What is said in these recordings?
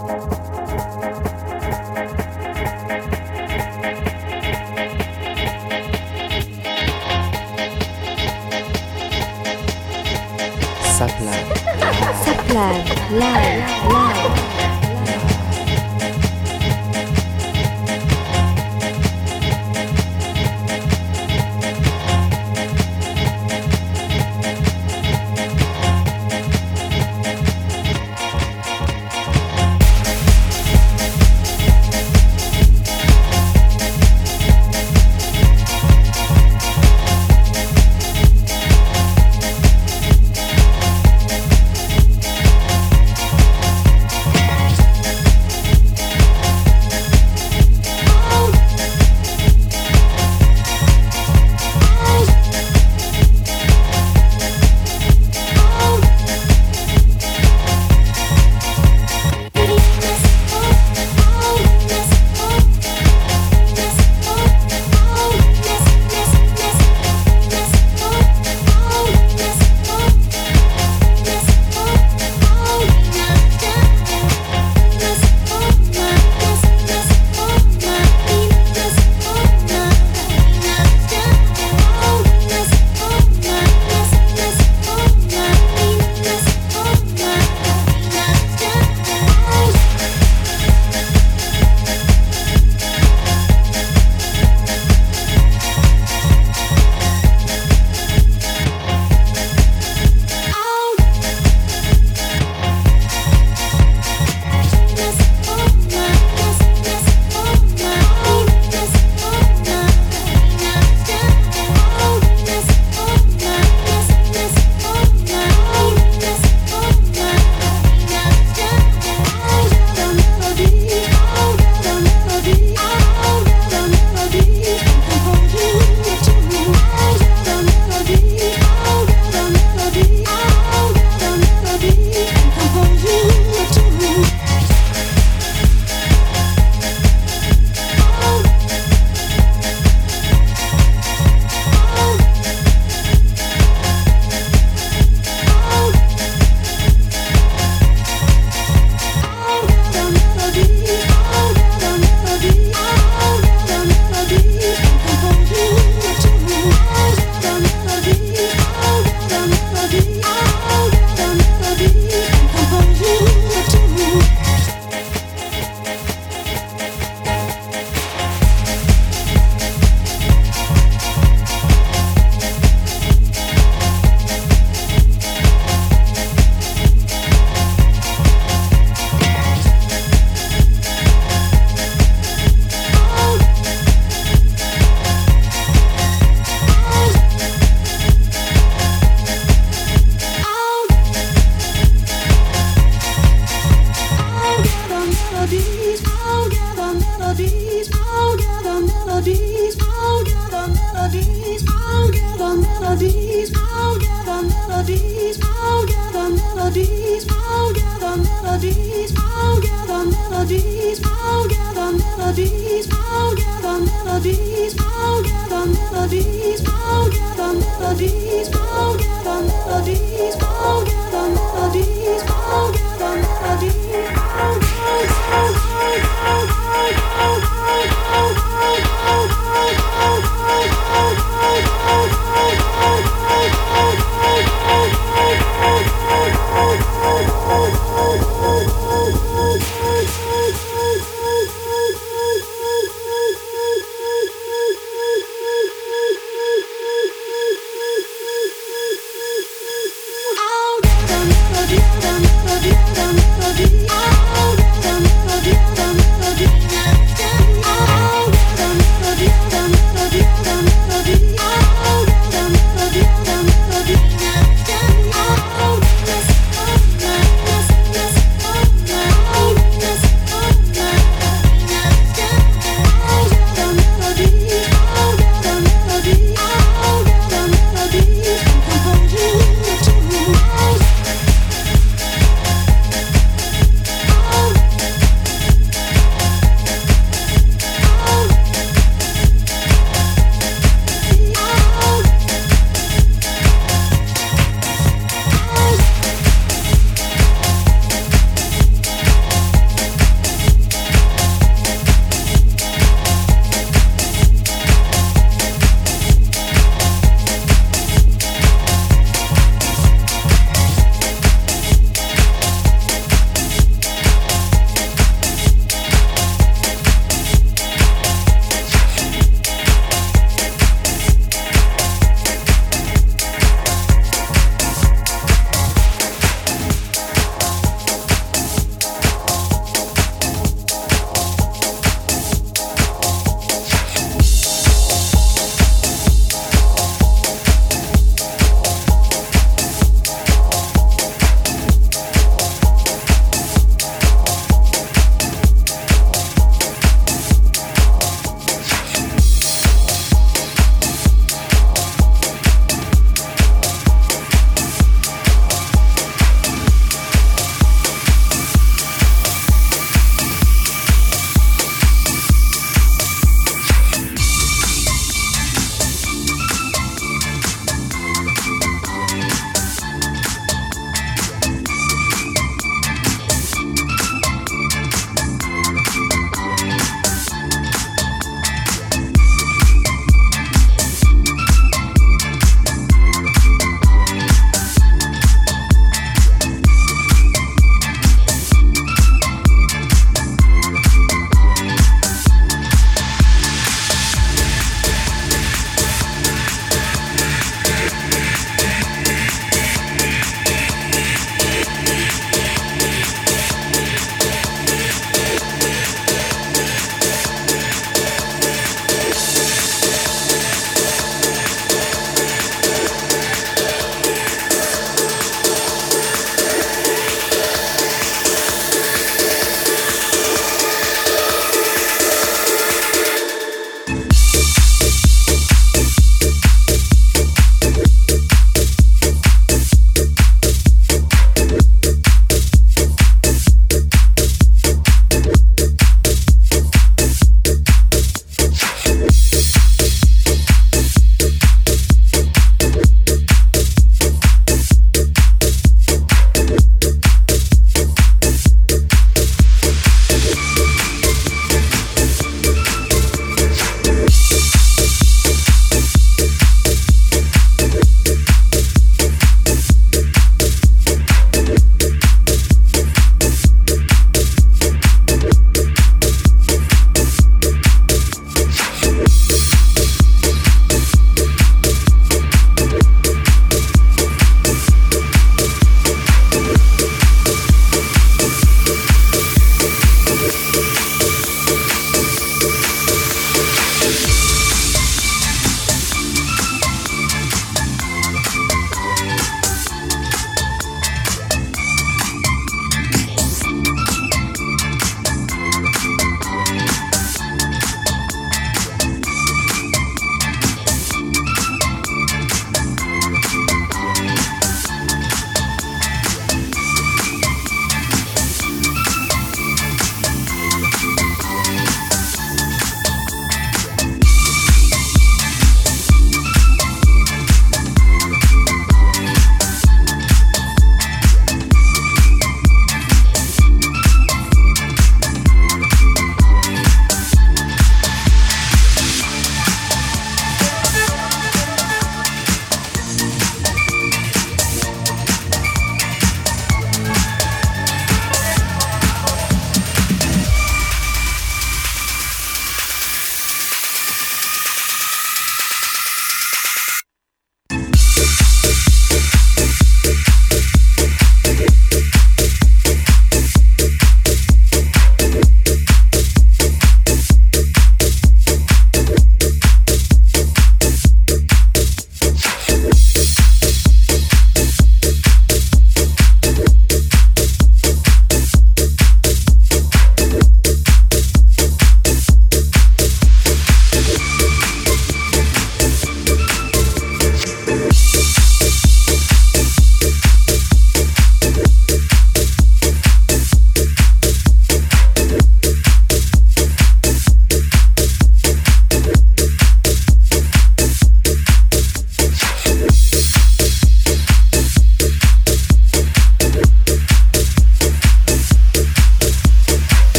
Saplan. Saplan Live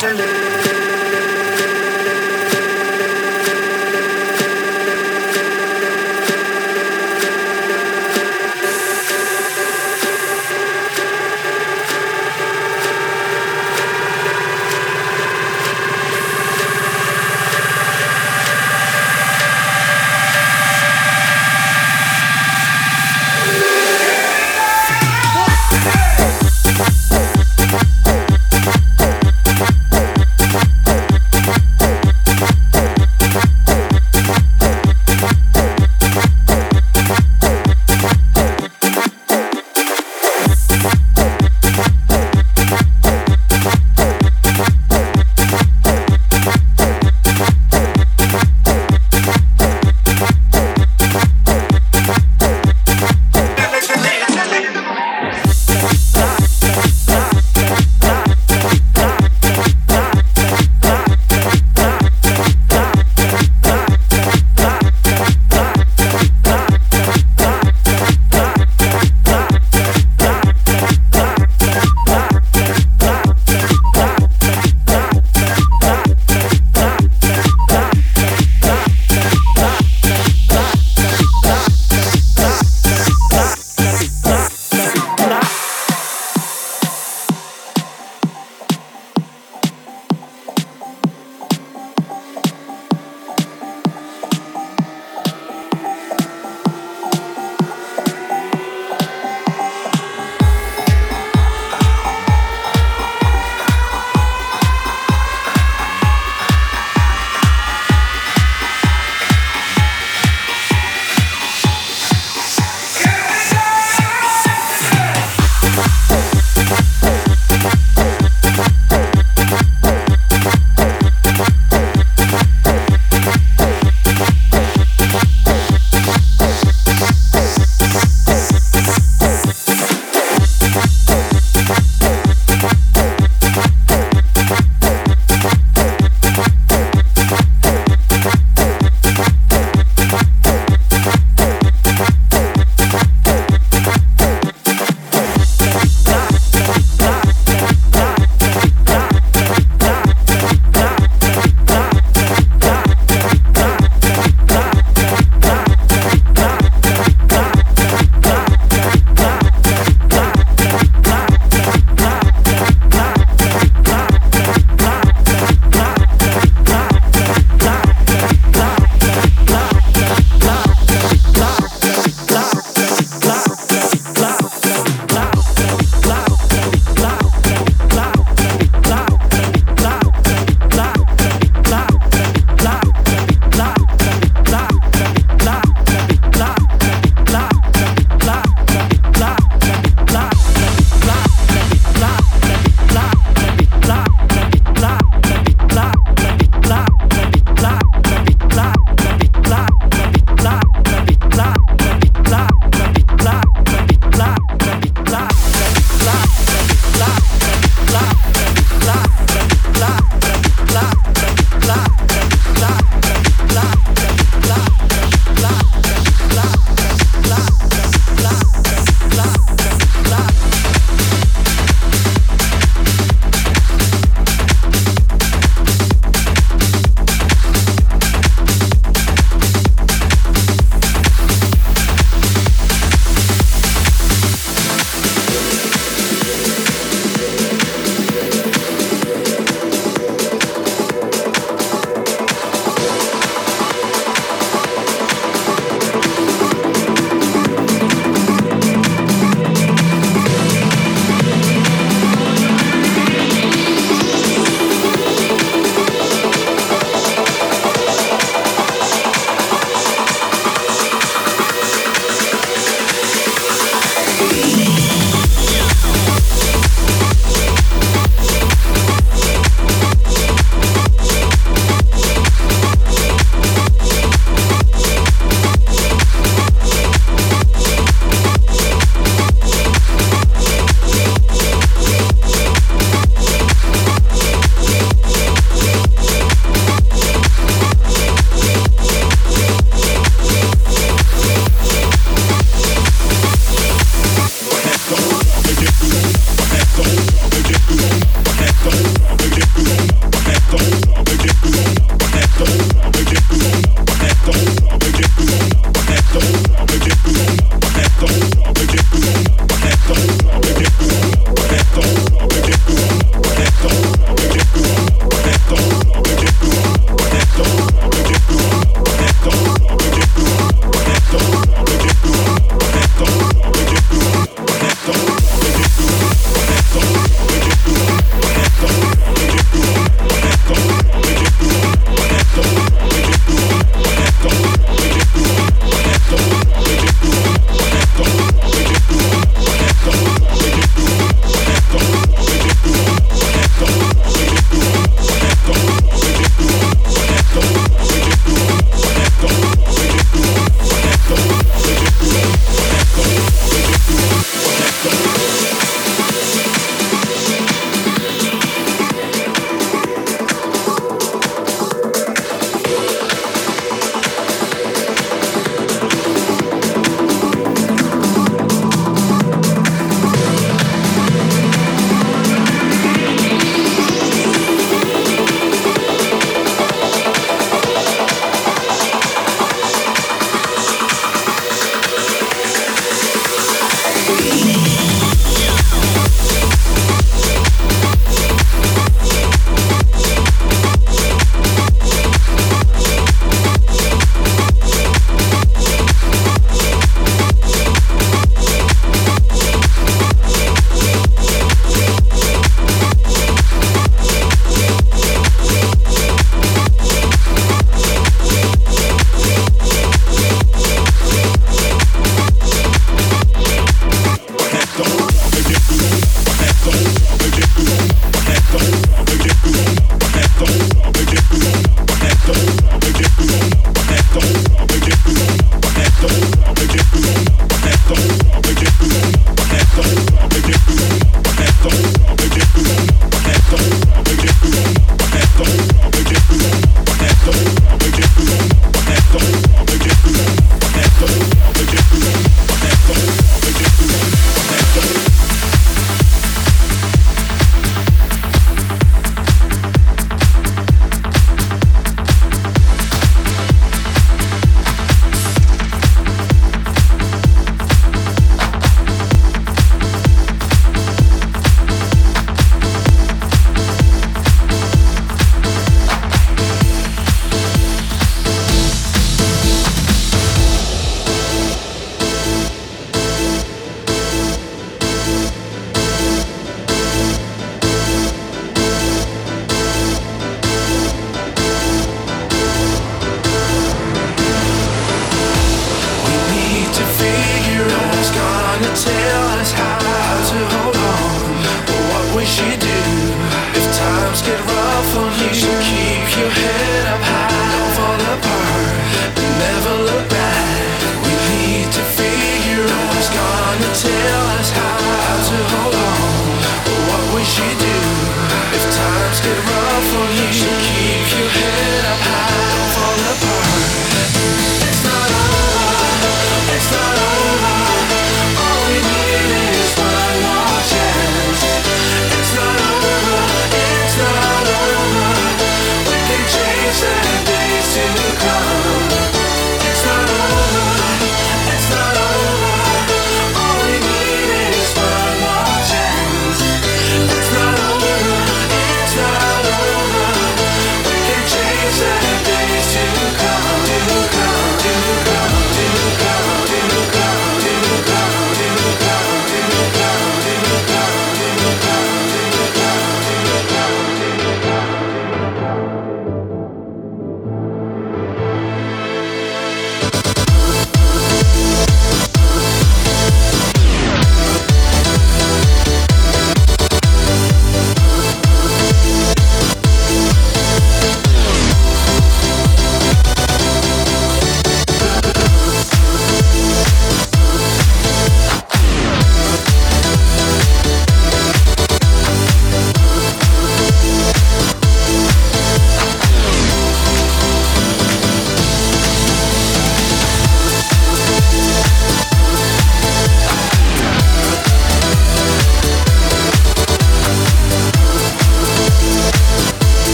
naturally.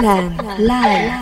懒懒。